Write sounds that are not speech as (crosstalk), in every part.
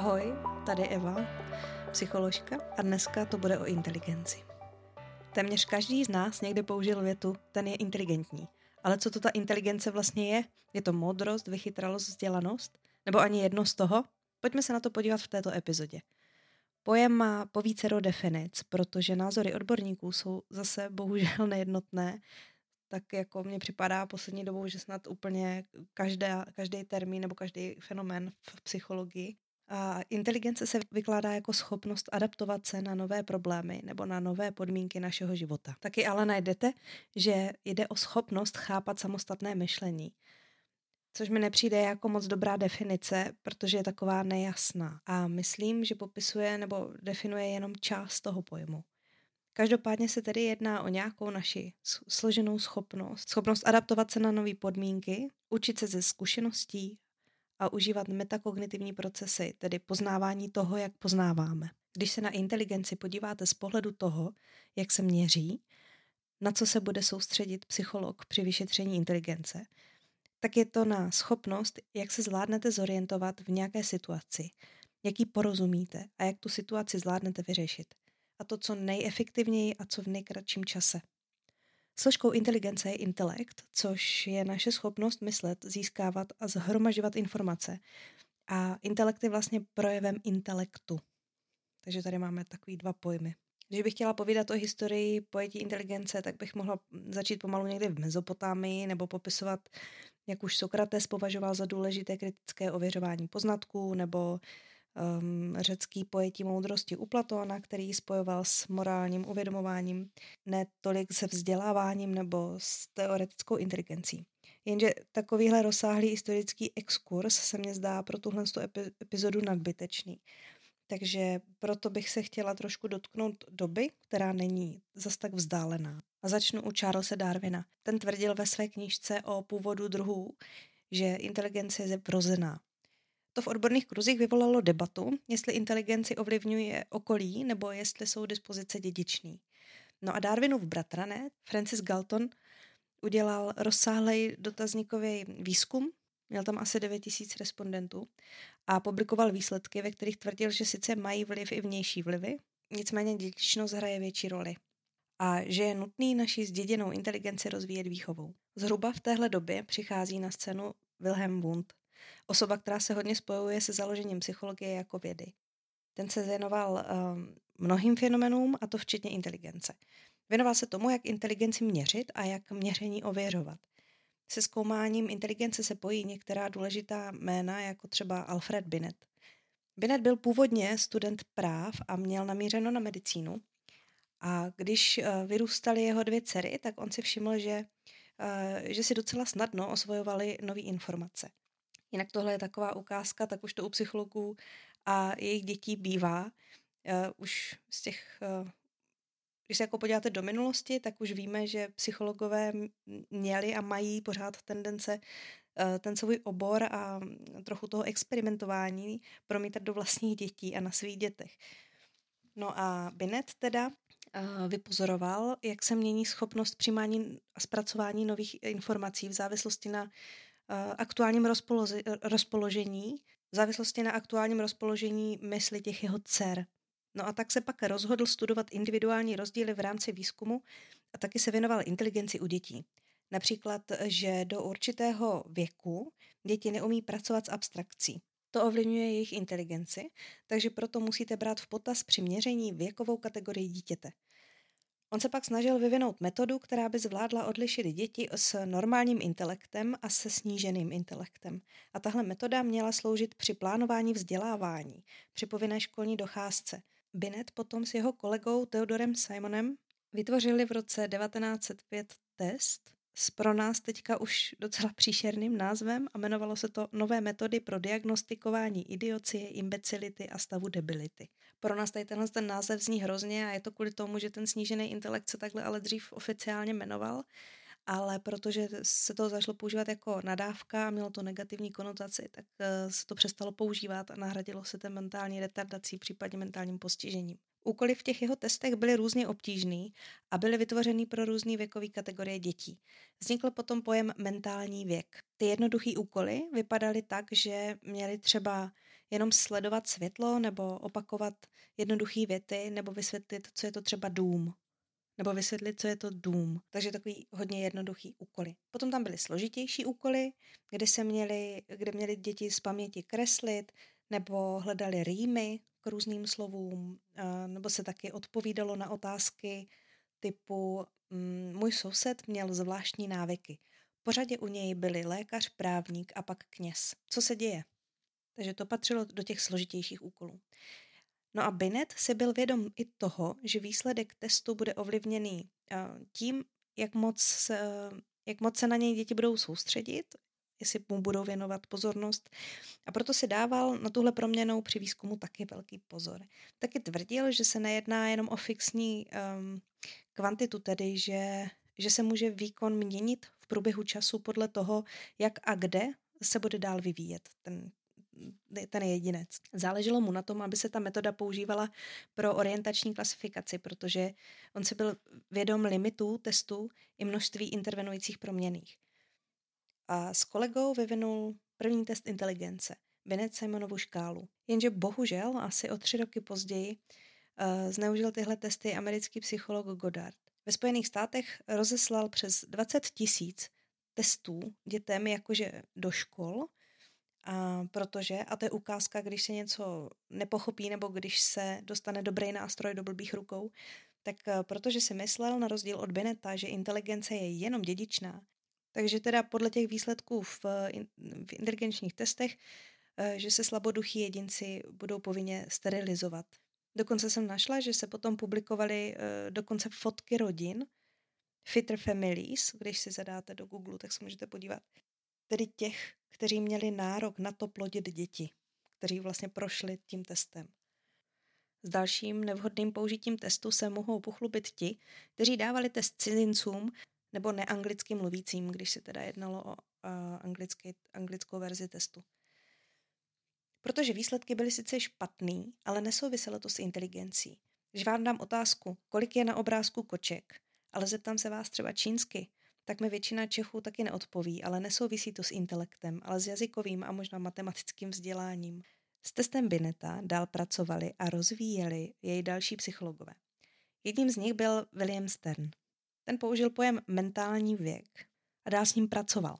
Ahoj, tady Eva, psycholožka a dneska to bude o inteligenci. Téměř každý z nás někdy použil větu, ten je inteligentní. Ale co to ta inteligence vlastně je? Je to modrost, vychytralost, vzdělanost? Nebo ani jedno z toho? Pojďme se na to podívat v této epizodě. Pojem má povícero definic, protože názory odborníků jsou zase bohužel nejednotné, tak jako mně připadá poslední dobou, že snad úplně každá, každý termín nebo každý fenomén v psychologii a inteligence se vykládá jako schopnost adaptovat se na nové problémy nebo na nové podmínky našeho života. Taky ale najdete, že jde o schopnost chápat samostatné myšlení. Což mi nepřijde jako moc dobrá definice, protože je taková nejasná. A myslím, že popisuje nebo definuje jenom část toho pojmu. Každopádně se tedy jedná o nějakou naši složenou schopnost, schopnost adaptovat se na nové podmínky, učit se ze zkušeností a užívat metakognitivní procesy, tedy poznávání toho, jak poznáváme. Když se na inteligenci podíváte z pohledu toho, jak se měří, na co se bude soustředit psycholog při vyšetření inteligence, tak je to na schopnost, jak se zvládnete zorientovat v nějaké situaci, jak ji porozumíte a jak tu situaci zvládnete vyřešit. A to co nejefektivněji a co v nejkratším čase. Složkou inteligence je intelekt, což je naše schopnost myslet, získávat a zhromažďovat informace. A intelekt je vlastně projevem intelektu. Takže tady máme takový dva pojmy. Když bych chtěla povídat o historii pojetí inteligence, tak bych mohla začít pomalu někdy v Mezopotámii nebo popisovat, jak už Sokrates považoval za důležité kritické ověřování poznatků, nebo um, řecký pojetí moudrosti u Platóna, který spojoval s morálním uvědomováním, ne tolik se vzděláváním nebo s teoretickou inteligencí. Jenže takovýhle rozsáhlý historický exkurs se mně zdá pro tuhle epizodu nadbytečný. Takže proto bych se chtěla trošku dotknout doby, která není zas tak vzdálená. A začnu u Charlesa Darwina. Ten tvrdil ve své knížce o původu druhů, že inteligence je vrozená. To v odborných kruzích vyvolalo debatu, jestli inteligenci ovlivňuje okolí nebo jestli jsou dispozice dědičný. No a Darwinův bratranec Francis Galton udělal rozsáhlej dotazníkový výzkum, měl tam asi 9000 respondentů a publikoval výsledky, ve kterých tvrdil, že sice mají vliv i vnější vlivy, nicméně dědičnost hraje větší roli a že je nutný naši zděděnou inteligenci rozvíjet výchovou. Zhruba v téhle době přichází na scénu Wilhelm Wundt, Osoba, která se hodně spojuje se založením psychologie jako vědy. Ten se věnoval um, mnohým fenomenům, a to včetně inteligence. Věnoval se tomu, jak inteligenci měřit a jak měření ověřovat. Se zkoumáním inteligence se pojí některá důležitá jména, jako třeba Alfred Binet. Binet byl původně student práv a měl namířeno na medicínu. A když uh, vyrůstaly jeho dvě dcery, tak on si všiml, že, uh, že si docela snadno osvojovali nové informace. Jinak tohle je taková ukázka, tak už to u psychologů a jejich dětí bývá. Uh, už z těch, uh, když se jako podíváte do minulosti, tak už víme, že psychologové měli a mají pořád tendence uh, ten svůj obor a trochu toho experimentování promítat do vlastních dětí a na svých dětech. No a Binet teda vypozoroval, jak se mění schopnost přijímání a zpracování nových informací v závislosti na Eh, aktuálním rozpoložení, v závislosti na aktuálním rozpoložení mysli těch jeho dcer. No a tak se pak rozhodl studovat individuální rozdíly v rámci výzkumu a taky se věnoval inteligenci u dětí. Například, že do určitého věku děti neumí pracovat s abstrakcí. To ovlivňuje jejich inteligenci, takže proto musíte brát v potaz při měření věkovou kategorii dítěte. On se pak snažil vyvinout metodu, která by zvládla odlišit děti s normálním intelektem a se sníženým intelektem. A tahle metoda měla sloužit při plánování vzdělávání, při povinné školní docházce. Binet potom s jeho kolegou Theodorem Simonem vytvořili v roce 1905 test, s pro nás teďka už docela příšerným názvem a jmenovalo se to Nové metody pro diagnostikování idiocie, imbecility a stavu debility. Pro nás tady tenhle ten název zní hrozně a je to kvůli tomu, že ten snížený intelekt se takhle ale dřív oficiálně jmenoval, ale protože se to začalo používat jako nadávka a mělo to negativní konotaci, tak eh, se to přestalo používat a nahradilo se ten mentální retardací, případně mentálním postižením. Úkoly v těch jeho testech byly různě obtížný a byly vytvořeny pro různé věkové kategorie dětí. Vznikl potom pojem mentální věk. Ty jednoduché úkoly vypadaly tak, že měli třeba jenom sledovat světlo nebo opakovat jednoduché věty nebo vysvětlit, co je to třeba dům. Nebo vysvětlit, co je to dům. Takže takový hodně jednoduchý úkoly. Potom tam byly složitější úkoly, kde se měli, kde měli děti z paměti kreslit, nebo hledali rýmy k různým slovům, nebo se taky odpovídalo na otázky typu mm, můj soused měl zvláštní návyky. Pořadě u něj byli lékař, právník a pak kněz. Co se děje? Takže to patřilo do těch složitějších úkolů. No a Binet si byl vědom i toho, že výsledek testu bude ovlivněný tím, jak moc, jak moc se na něj děti budou soustředit, jestli mu budou věnovat pozornost. A proto si dával na tuhle proměnou při výzkumu taky velký pozor. Taky tvrdil, že se nejedná jenom o fixní um, kvantitu, tedy že, že se může výkon měnit v průběhu času podle toho, jak a kde se bude dál vyvíjet ten, ten jedinec. Záleželo mu na tom, aby se ta metoda používala pro orientační klasifikaci, protože on si byl vědom limitů testů i množství intervenujících proměných. A s kolegou vyvinul první test inteligence, Binet Simonovu škálu. Jenže bohužel asi o tři roky později uh, zneužil tyhle testy americký psycholog Goddard. Ve Spojených státech rozeslal přes 20 tisíc testů dětem jakože do škol, a protože, a to je ukázka, když se něco nepochopí nebo když se dostane dobrý nástroj do blbých rukou, tak eh, protože si myslel, na rozdíl od Bineta, že inteligence je jenom dědičná, takže teda podle těch výsledků v, v inteligenčních testech, eh, že se slaboduchí jedinci budou povinně sterilizovat. Dokonce jsem našla, že se potom publikovaly eh, dokonce fotky rodin, Fitter Families, když si zadáte do Google, tak se můžete podívat. Tedy těch, kteří měli nárok na to plodit děti, kteří vlastně prošli tím testem. S dalším nevhodným použitím testu se mohou pochlubit ti, kteří dávali test cizincům nebo neanglicky mluvícím, když se teda jednalo o anglický, anglickou verzi testu. Protože výsledky byly sice špatný, ale nesouviselo to s inteligencí. Když vám dám otázku, kolik je na obrázku koček, ale zeptám se vás třeba čínsky, tak mi většina Čechů taky neodpoví, ale nesouvisí to s intelektem, ale s jazykovým a možná matematickým vzděláním. S testem Bineta dál pracovali a rozvíjeli jej další psychologové. Jedním z nich byl William Stern. Ten použil pojem mentální věk a dál s ním pracoval.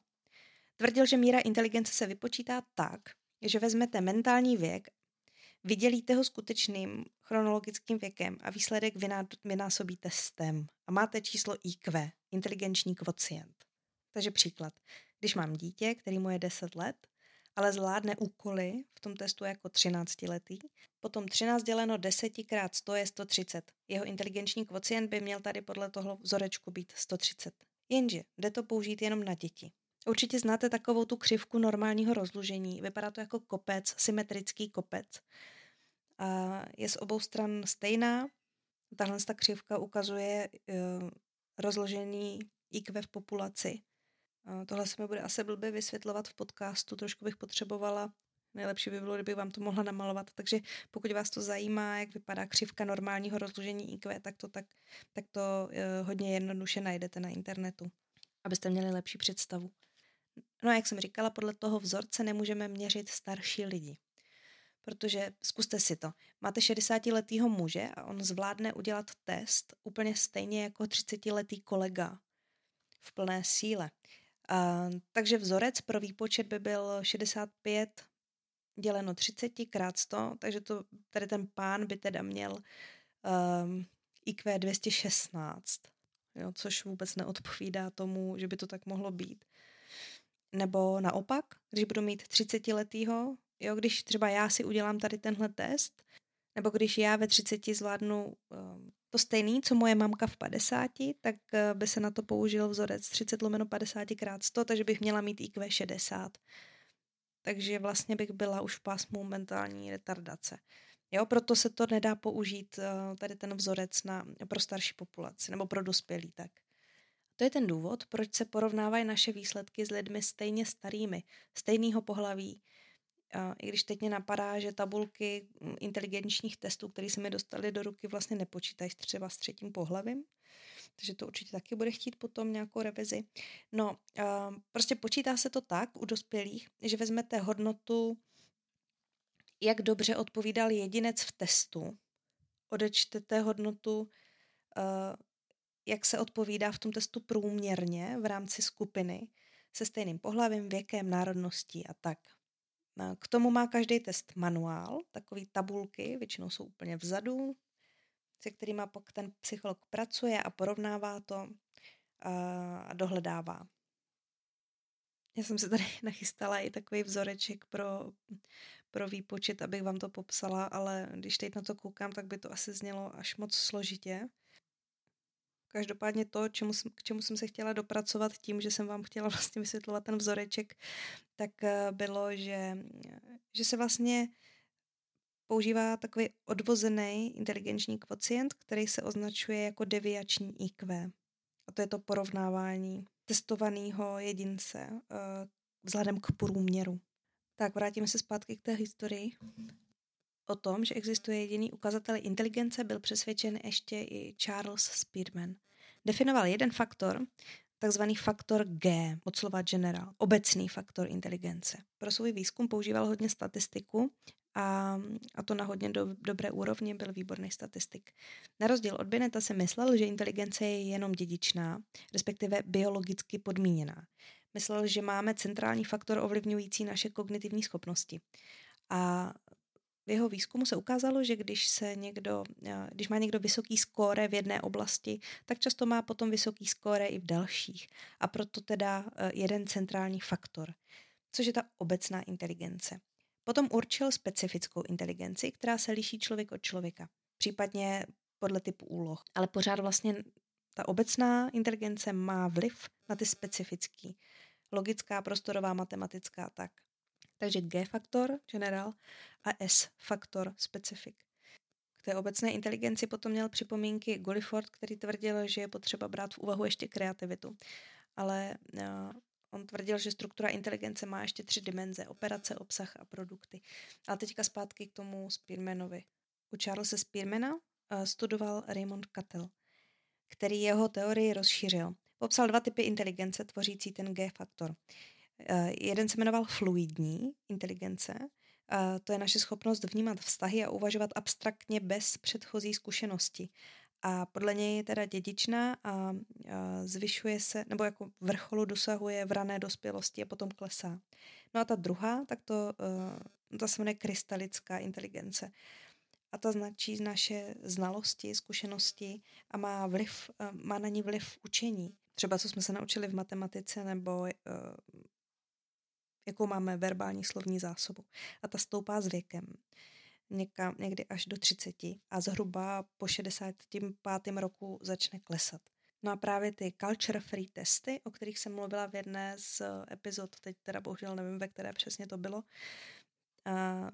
Tvrdil, že míra inteligence se vypočítá tak, že vezmete mentální věk, vydělíte ho skutečným chronologickým věkem a výsledek vynásobíte testem a máte číslo IQ, inteligenční kvocient. Takže příklad. Když mám dítě, který mu je 10 let, ale zvládne úkoly v tom testu jako 13 letý. Potom 13 děleno 10 krát 100 je 130. Jeho inteligenční kvocient by měl tady podle toho vzorečku být 130. Jenže jde to použít jenom na děti. Určitě znáte takovou tu křivku normálního rozložení. Vypadá to jako kopec, symetrický kopec. A je z obou stran stejná. Tahle ta křivka ukazuje uh, rozložení IQ v populaci. Tohle se mi bude asi blbě vysvětlovat v podcastu, trošku bych potřebovala. Nejlepší by bylo, kdybych vám to mohla namalovat. Takže pokud vás to zajímá, jak vypadá křivka normálního rozložení IQ, tak to, tak, tak to uh, hodně jednoduše najdete na internetu, abyste měli lepší představu. No a jak jsem říkala, podle toho vzorce nemůžeme měřit starší lidi. Protože zkuste si to. Máte 60-letýho muže a on zvládne udělat test úplně stejně jako 30-letý kolega v plné síle. A, takže vzorec pro výpočet by byl 65 děleno 30 krát 100, takže to, tady ten pán by teda měl um, IQ 216, jo, což vůbec neodpovídá tomu, že by to tak mohlo být. Nebo naopak, když budu mít 30 letýho, jo, když třeba já si udělám tady tenhle test, nebo když já ve 30 zvládnu um, to stejný, co moje mamka v 50, tak uh, by se na to použil vzorec 30 lomeno 50 krát 100, takže bych měla mít IQ 60. Takže vlastně bych byla už v pásmu mentální retardace. Jo, proto se to nedá použít uh, tady ten vzorec na, pro starší populaci nebo pro dospělí tak. To je ten důvod, proč se porovnávají naše výsledky s lidmi stejně starými, stejného pohlaví, i když teď mě napadá, že tabulky mm, inteligenčních testů, které se mi dostaly do ruky, vlastně nepočítají třeba s třetím pohlavím, takže to určitě taky bude chtít potom nějakou revizi. No, prostě počítá se to tak u dospělých, že vezmete hodnotu jak dobře odpovídal jedinec v testu, odečtete hodnotu, jak se odpovídá v tom testu průměrně v rámci skupiny se stejným pohlavím, věkem, národností a tak. K tomu má každý test manuál, takový tabulky, většinou jsou úplně vzadu, se kterými pak ten psycholog pracuje a porovnává to a dohledává. Já jsem se tady (laughs) nachystala i takový vzoreček pro, pro výpočet, abych vám to popsala, ale když teď na to koukám, tak by to asi znělo až moc složitě. Každopádně to, čemu jsem, k čemu jsem se chtěla dopracovat tím, že jsem vám chtěla (laughs) vlastně vysvětlovat ten vzoreček, tak eh, bylo, že, že se vlastně používá takový odvozený inteligenční kvocient, který se označuje jako deviační IQ. A to je to porovnávání testovaného jedince uh, vzhledem k průměru. Tak vrátíme se zpátky k té historii. O tom, že existuje jediný ukazatel inteligence, byl přesvědčen ještě i Charles Spearman. Definoval jeden faktor, takzvaný faktor G, od slova general, obecný faktor inteligence. Pro svůj výzkum používal hodně statistiku a, a to na hodně do, dobré úrovni byl výborný statistik. Na rozdíl od Bineta se myslel, že inteligence je jenom dědičná, respektive biologicky podmíněná. Myslel, že máme centrální faktor ovlivňující naše kognitivní schopnosti. A v jeho výzkumu se ukázalo, že když, se někdo, eh, když má někdo vysoký skóre v jedné oblasti, tak často má potom vysoký skóre i v dalších. A proto teda eh, jeden centrální faktor, což je ta obecná inteligence. Potom určil specifickou inteligenci, která se liší člověk od člověka, případně podle typu úloh. Ale pořád vlastně ta obecná inteligence má vliv na ty specifický. Logická, prostorová, matematická, tak. Takže G faktor, general, a S faktor, specific. K té obecné inteligenci potom měl připomínky Gulliford, který tvrdil, že je potřeba brát v úvahu ještě kreativitu. Ale uh, on tvrdil, že struktura inteligence má ještě tři dimenze, operace, obsah a produkty. Ale teďka zpátky k tomu Spearmanovi. U Charlesa Spearmana uh, studoval Raymond Cattell, který jeho teorii rozšířil. Popsal dva typy inteligence tvořící ten G-faktor. Uh, jeden se jmenoval fluidní inteligence, uh, to je naše schopnost vnímat vztahy a uvažovat abstraktně bez předchozí zkušenosti a podle něj je teda dědičná a, a zvyšuje se, nebo jako vrcholu dosahuje v rané dospělosti a potom klesá. No a ta druhá, tak to, ta se jmenuje krystalická inteligence. A ta značí naše znalosti, zkušenosti a má, vliv, má na ní vliv učení. Třeba co jsme se naučili v matematice nebo jakou máme verbální slovní zásobu. A ta stoupá s věkem někam, někdy až do 30 a zhruba po 65. roku začne klesat. No a právě ty culture free testy, o kterých jsem mluvila v jedné z epizod, teď teda bohužel nevím, ve které přesně to bylo, a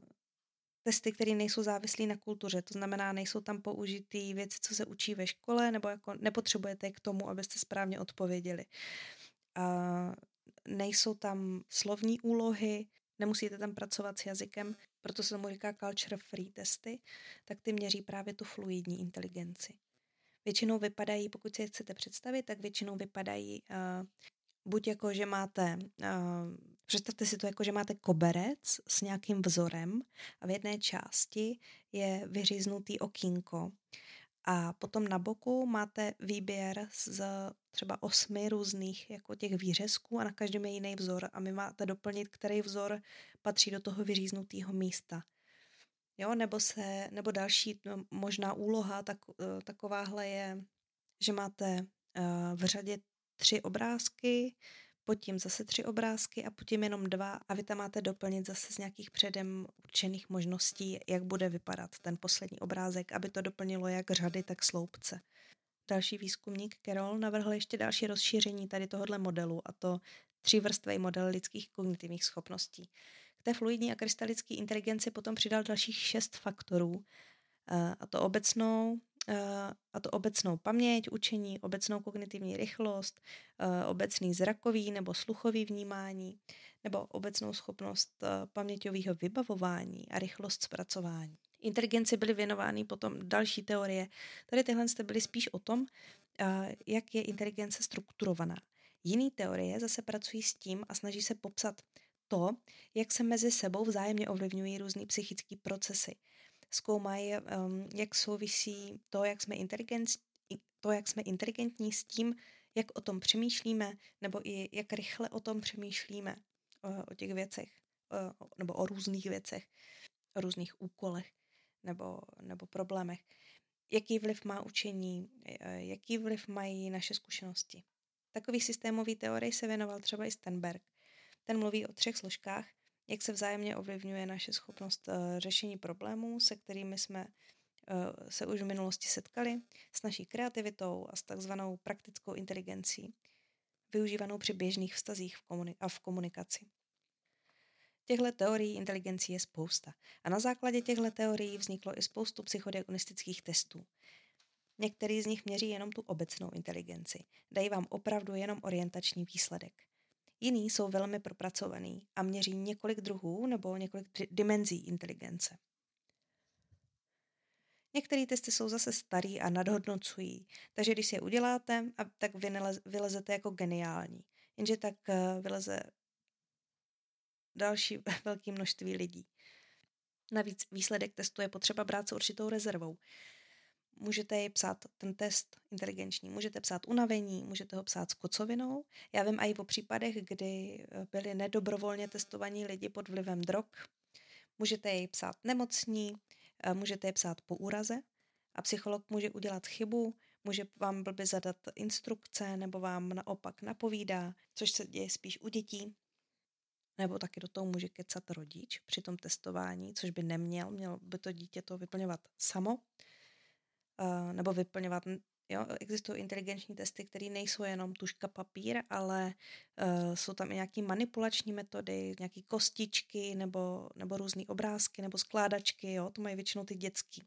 testy, které nejsou závislí na kultuře, to znamená, nejsou tam použitý věci, co se učí ve škole, nebo jako nepotřebujete k tomu, abyste správně odpověděli. A nejsou tam slovní úlohy, nemusíte tam pracovat s jazykem, proto se tomu říká culture free testy, tak ty měří právě tu fluidní inteligenci. Většinou vypadají, pokud si je chcete představit, tak většinou vypadají uh, buď jako, že máte, uh, představte si to jako, že máte koberec s nějakým vzorem a v jedné části je vyříznutý okýnko a potom na boku máte výběr z třeba osmi různých jako těch výřezků a na každém je jiný vzor a my máte doplnit, který vzor patří do toho vyříznutého místa. Jo, nebo, se, nebo další no, možná úloha tak, eh, takováhle je, že máte uh, v řadě tři obrázky, pod tím zase tři obrázky a pod tím jenom dva a vy tam máte doplnit zase z nějakých předem určených možností, jak bude vypadat ten poslední obrázek, aby to doplnilo jak řady, tak sloupce. Další výzkumník Carroll navrhl ještě další rozšíření tady tohohle modelu a to třívrstvý model lidských kognitivních schopností. K té fluidní a krystalické inteligenci potom přidal dalších šest faktorů, eh, a to obecnou, a to obecnou paměť, učení, obecnou kognitivní rychlost, eh, obecný zrakový nebo sluchový vnímání, nebo obecnou schopnost eh, paměťového vybavování a rychlost zpracování. Inteligenci byly věnovány potom další teorie. Tady tyhle jste byly spíš o tom, jak je inteligence strukturovaná. Jiný teorie zase pracují s tím a snaží se popsat to, jak se mezi sebou vzájemně ovlivňují různé psychické procesy. Zkoumají, um, jak souvisí to, jak jsme inteligentní, to, jak jsme inteligentní s tím, jak o tom přemýšlíme, nebo i jak rychle o tom přemýšlíme, o, o těch věcech, o, nebo o různých věcech, o různých úkolech nebo, nebo problémech. Jaký vliv má učení, e, jaký vliv mají naše zkušenosti. Takový systémový teorii se věnoval třeba i Stenberg. Ten mluví o třech složkách, jak se vzájemně ovlivňuje naše schopnost uh, řešení problémů, se kterými jsme uh, se už v minulosti setkali, s naší kreativitou a s takzvanou praktickou inteligencí, využívanou při běžných vztazích a v komunikaci. Těchto teorií inteligencí je spousta a na základě těchto teorií vzniklo i spoustu psychodiagnostických testů. Některý z nich měří jenom tu obecnou inteligenci, dají vám opravdu jenom orientační výsledek. Jiný jsou velmi propracovaný a měří několik druhů nebo několik dimenzí inteligence. Některé testy jsou zase starý a nadhodnocují, takže když si je uděláte, tak vylezete jako geniální. Jenže tak eh, vyleze další (laughs) velké množství lidí. Navíc výsledek testu je potřeba brát s určitou rezervou. Můžete ji psát ten test inteligenční, můžete psát unavení, můžete ho psát s kocovinou. Já vím i o případech, kdy eh, byli nedobrovolně testovaní lidi pod vlivem drog. Můžete jej psát nemocní, eh, můžete je psát po úraze a psycholog může udělat chybu, může vám blbě zadat instrukce nebo vám naopak napovídá, což se děje spíš u dětí. Nebo taky do toho může kecat rodič při tom testování, což by neměl, měl by to dítě to vyplňovat samo uh, nebo vyplňovat. Jo, existují inteligenční testy, které nejsou jenom tuška papír, ale uh, jsou tam i nějaké manipulační metody, nějaké kostičky nebo, nebo různé obrázky nebo skládačky, jo, to mají většinou ty dětský.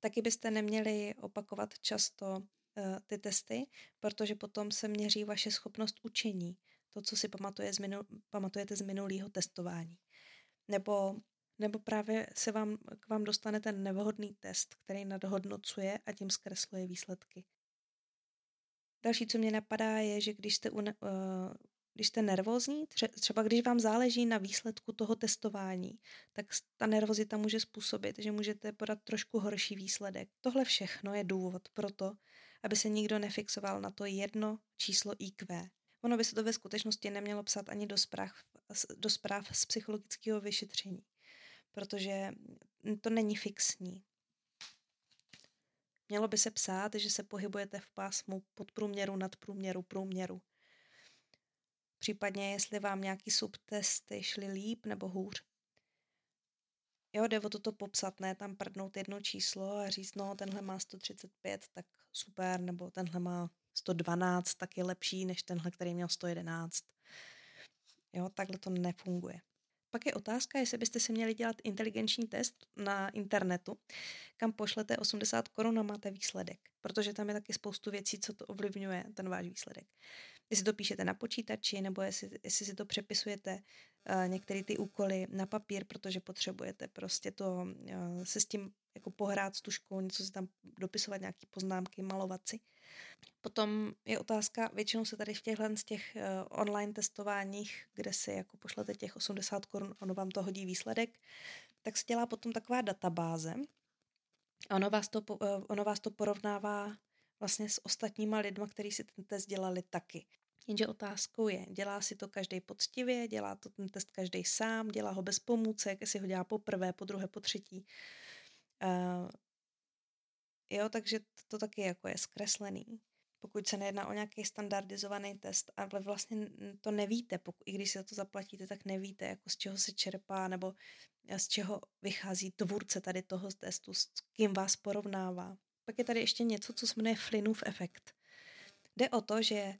Taky byste neměli opakovat často uh, ty testy, protože potom se měří vaše schopnost učení, to, co si pamatuje z minul, pamatujete z minulého testování. Nebo nebo právě se vám, k vám dostane ten nevhodný test, který nadhodnocuje a tím zkresluje výsledky. Další, co mě napadá, je, že když jste, une, uh, když jste nervózní, třeba když vám záleží na výsledku toho testování, tak ta nervozita může způsobit, že můžete podat trošku horší výsledek. Tohle všechno je důvod pro to, aby se nikdo nefixoval na to jedno číslo IQ. Ono by se to ve skutečnosti nemělo psát ani do zpráv, do zpráv z psychologického vyšetření protože to není fixní. Mělo by se psát, že se pohybujete v pásmu podprůměru, nadprůměru, průměru. Případně, jestli vám nějaký subtesty šly líp nebo hůř. Jo, jde o toto popsat, ne tam prdnout jedno číslo a říct, no, tenhle má 135, tak super, nebo tenhle má 112, tak je lepší než tenhle, který měl 111. Jo, takhle to nefunguje. Pak je otázka, jestli byste si měli dělat inteligenční test na internetu, kam pošlete 80 korun a máte výsledek, protože tam je taky spoustu věcí, co to ovlivňuje, ten váš výsledek. Jestli to píšete na počítači, nebo jestli, jestli si to přepisujete uh, některé ty úkoly na papír, protože potřebujete prostě to uh, se s tím jako pohrát s tuškou, něco si tam dopisovat, nějaké poznámky, malovat si. Potom je otázka, většinou se tady v těchhle z těch uh, online testováních, kde si jako pošlete těch 80 korun, ono vám to hodí výsledek, tak se dělá potom taková databáze a ono vás to, uh, ono vás to porovnává vlastně s ostatníma lidma, kteří si ten test dělali taky. Jenže otázkou je, dělá si to každý poctivě, dělá to ten test každý sám, dělá ho bez pomůcek, jestli ho dělá po prvé, po druhé, po třetí. Uh, jo, takže to, taky jako je zkreslený. Pokud se nejedná o nějaký standardizovaný test, ale vlastně to nevíte, pokud, i když si to zaplatíte, tak nevíte, jako z čeho se čerpá, nebo z čeho vychází tvůrce tady toho testu, s kým vás porovnává. Pak je tady ještě něco, co se jmenuje Flynnův efekt. Jde o to, že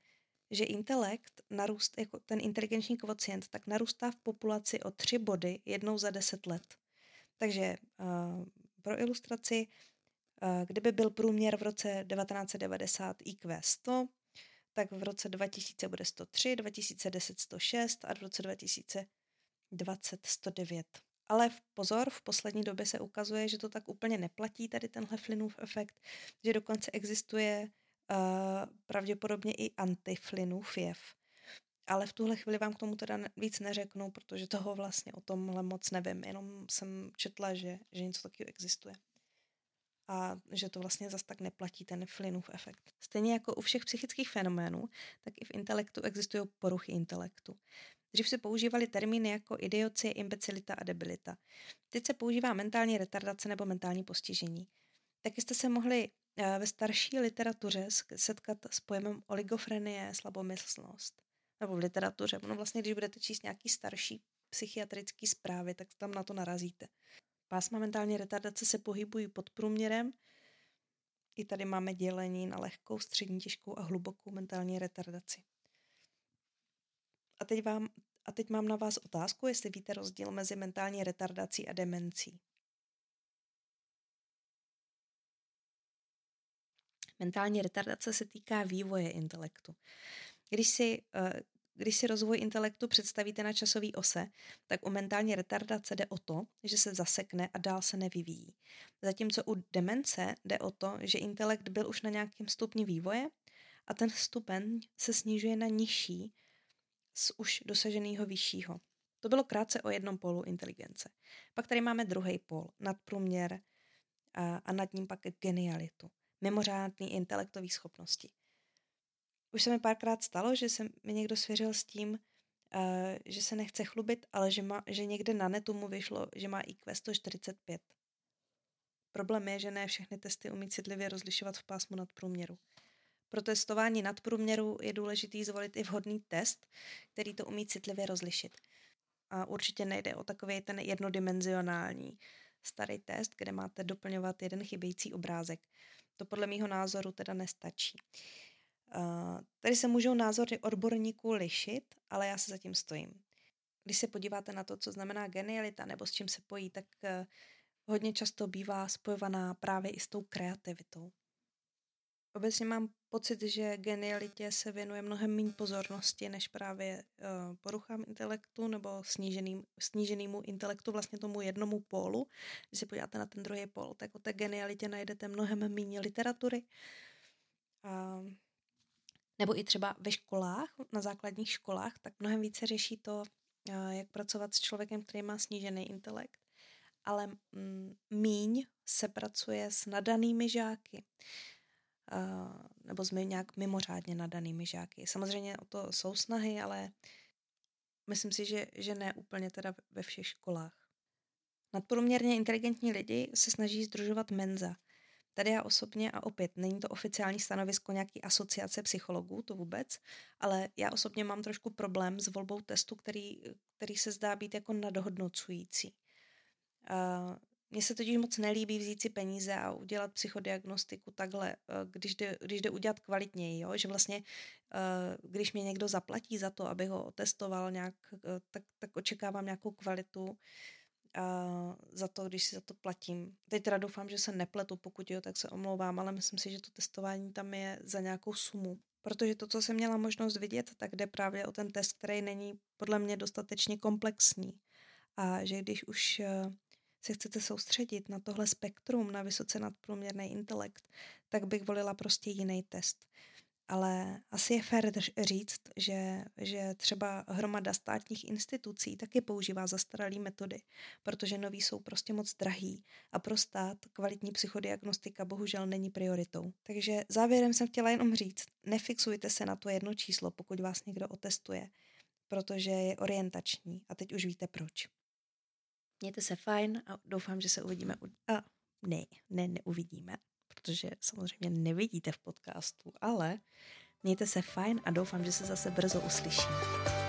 že intelekt, narůst, jako ten inteligenční kvocient, tak narůstá v populaci o tři body jednou za deset let. Takže uh, pro ilustraci, kdyby byl průměr v roce 1990 IQ 100, tak v roce 2000 bude 103, 2010 106 a v roce 2020 109. Ale pozor, v poslední době se ukazuje, že to tak úplně neplatí, tady tenhle Flynnův efekt, že dokonce existuje uh, pravděpodobně i antiflinův jev. ale v tuhle chvíli vám k tomu teda víc neřeknu, protože toho vlastně o tomhle moc nevím. Jenom jsem četla, že, že něco takového existuje. A že to vlastně zas tak neplatí ten Flynnův efekt. Stejně jako u všech psychických fenoménů, tak i v intelektu existují poruchy intelektu. Dřív se používali termíny jako idiocie, imbecilita a debilita. Teď se používá mentální retardace nebo mentální postižení. Taky jste se mohli eh, ve starší literatuře setkat s pojemem oligofrenie, slabomyslnost nebo v literatuře. No vlastně, když budete číst nějaký starší psychiatrický zprávy, tak tam na to narazíte. Pásma mentální retardace se pohybují pod průměrem. I tady máme dělení na lehkou, střední, těžkou a hlubokou mentální retardaci. A teď, vám, a teď mám na vás otázku, jestli víte rozdíl mezi mentální retardací a demencí. Mentální retardace se týká vývoje intelektu. Když si, eh, když si rozvoj intelektu představíte na časový ose, tak u mentální retardace jde o to, že se zasekne a dál se nevyvíjí. Zatímco u demence jde o to, že intelekt byl už na nějakém stupni vývoje a ten stupeň se snižuje na nižší z už dosaženého vyššího. To bylo krátce o jednom polu inteligence. Pak tady máme druhý pol, nadprůměr a, a nad ním pak genialitu, mimořádný intelektový schopnosti. Už se mi párkrát stalo, že se mi někdo svěřil s tím, uh, že se nechce chlubit, ale že, má, že někde na netu mu vyšlo, že má IQ 145. Problém je, že ne všechny testy umí citlivě rozlišovat v pásmu nadprůměru. Pro testování nadprůměru je důležitý zvolit i vhodný test, který to umí citlivě rozlišit. A určitě nejde o takový ten jednodimenzionální starý test, kde máte doplňovat jeden chybějící obrázek. To podle mého názoru teda nestačí. Uh, tady se můžou názory odborníků lišit, ale já se zatím stojím. Když se podíváte na to, co znamená genialita nebo s čím se pojí, tak uh, hodně často bývá spojovaná právě i s tou kreativitou. Obecně mám pocit, že genialitě se věnuje mnohem méně pozornosti než právě uh, poruchám intelektu nebo sníženým, sníženému intelektu, vlastně tomu jednomu pólu. Když se podíváte na ten druhý pól, tak o té genialitě najdete mnohem méně literatury. Uh, nebo i třeba ve školách, na základních školách, tak mnohem více řeší to, uh, jak pracovat s člověkem, který má snížený intelekt. Ale mm, míň se pracuje s nadanými žáky nebo jsme nějak mimořádně nadanými žáky. Samozřejmě o to jsou snahy, ale myslím si, že, že ne úplně teda ve všech školách. Nadprůměrně inteligentní lidi se snaží združovat menza. Tady já osobně, a opět není to oficiální stanovisko nějaký asociace psychologů, to vůbec, ale já osobně mám trošku problém s volbou testu, který, který se zdá být jako nadhodnocující. Mně se totiž moc nelíbí vzít si peníze a udělat psychodiagnostiku takhle, eh, když jde, když jde udělat kvalitněji, jo? že vlastně eh, když mě někdo zaplatí za to, aby ho otestoval nějak, tak, tak očekávám nějakou kvalitu za to, když si za to platím. Teď teda doufám, že se nepletu, pokud jo, tak se omlouvám, ale myslím si, že to testování tam je za nějakou sumu. Protože to, co jsem měla možnost vidět, tak jde právě o ten test, který není podle mě dostatečně komplexní. A že když už se chcete soustředit na tohle spektrum, na vysoce nadprůměrný intelekt, tak bych volila prostě jiný test. Ale asi je fér říct, že, že třeba hromada státních institucí taky používá zastaralé metody, protože noví jsou prostě moc drahý a pro stát kvalitní psychodiagnostika bohužel není prioritou. Takže závěrem jsem chtěla jenom říct, nefixujte se na to jedno číslo, pokud vás někdo otestuje, protože je orientační a teď už víte proč. Mějte se fajn a doufám, že se uvidíme. U... A ne, ne, neuvidíme, protože samozřejmě nevidíte v podcastu, ale mějte se fajn a doufám, že se zase brzo uslyšíme.